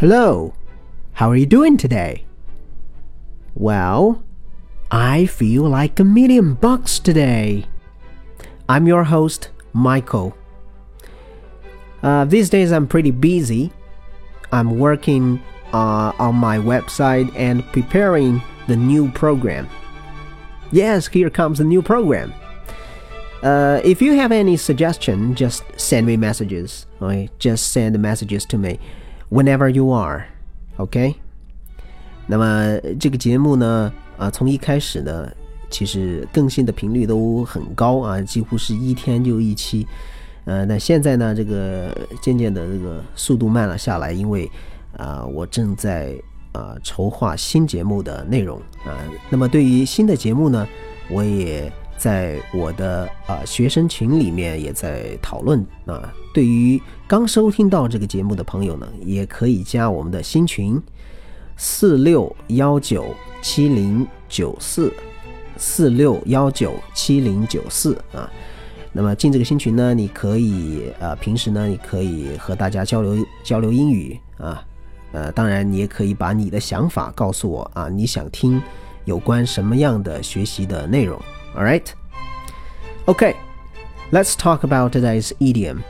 Hello, how are you doing today? Well, I feel like a million bucks today. I'm your host, Michael. Uh, these days I'm pretty busy. I'm working uh, on my website and preparing the new program. Yes, here comes the new program. Uh, if you have any suggestion, just send me messages. Okay, just send messages to me whenever you are. OK。那么这个节目呢，啊，从一开始呢，其实更新的频率都很高啊，几乎是一天就一期。呃，那现在呢，这个渐渐的这个速度慢了下来，因为啊，我正在。啊，筹划新节目的内容啊。那么对于新的节目呢，我也在我的啊学生群里面也在讨论啊。对于刚收听到这个节目的朋友呢，也可以加我们的新群四六幺九七零九四四六幺九七零九四啊。那么进这个新群呢，你可以呃平时呢，你可以和大家交流交流英语啊。呃，当然，你也可以把你的想法告诉我啊，你想听有关什么样的学习的内容？All right? Okay, let's talk about today's idiom.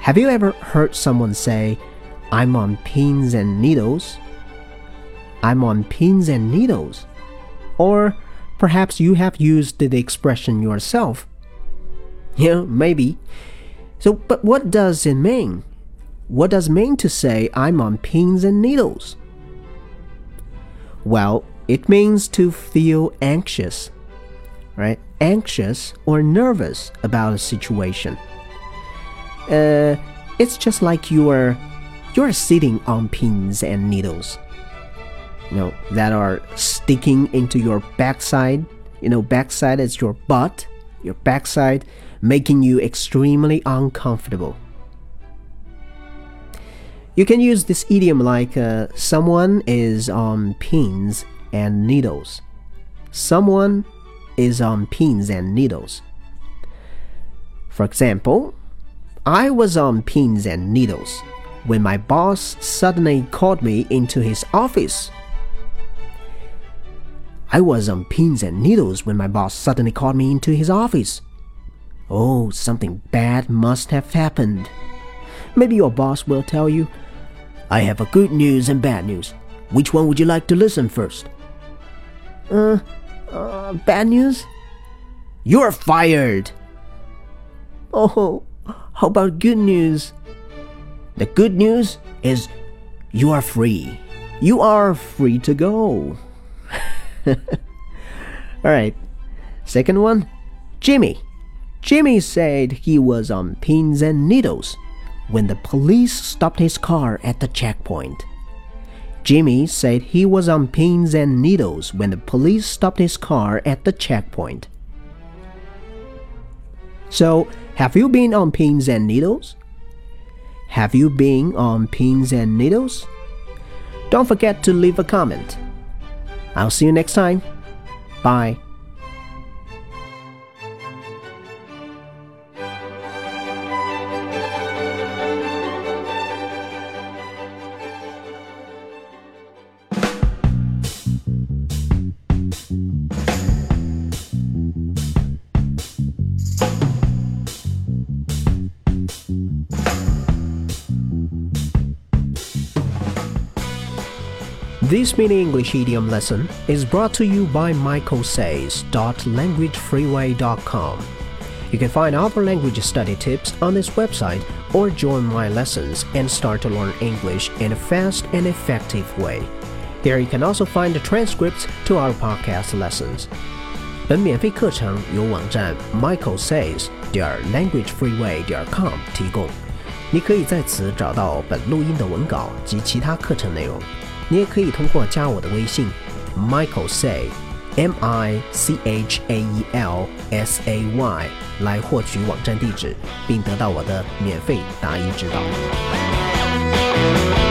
Have you ever heard someone say, I'm on pins and needles? I'm on pins and needles. Or perhaps you have used the expression yourself. Yeah, maybe. So, but what does it mean? What does it mean to say I'm on pins and needles? Well, it means to feel anxious, right? Anxious or nervous about a situation. Uh, it's just like you're you're sitting on pins and needles. You know, that are sticking into your backside. You know, backside is your butt, your backside, making you extremely uncomfortable. You can use this idiom like uh, someone is on pins and needles. Someone is on pins and needles. For example, I was on pins and needles when my boss suddenly called me into his office. I was on pins and needles when my boss suddenly called me into his office. Oh, something bad must have happened. Maybe your boss will tell you I have a good news and bad news. Which one would you like to listen first? Uh, uh bad news? You're fired! Oh, how about good news? The good news is you are free. You are free to go. Alright, second one Jimmy. Jimmy said he was on pins and needles when the police stopped his car at the checkpoint. Jimmy said he was on pins and needles when the police stopped his car at the checkpoint. So, have you been on pins and needles? Have you been on pins and needles? Don't forget to leave a comment. I'll see you next time. Bye. This mini English idiom lesson is brought to you by michaelsays.languagefreeway.com. You can find other language study tips on this website or join my lessons and start to learn English in a fast and effective way. Here you can also find the transcripts to our podcast lessons. 本免费课程由网站 michaelsays 点 languagefreeway 点 com 提供，你可以在此找到本录音的文稿及其他课程内容。 你也可以通过加我的微信 Michael Say M I C H A E L S A Y 来获取网站地址，并得到我的免费答疑指导。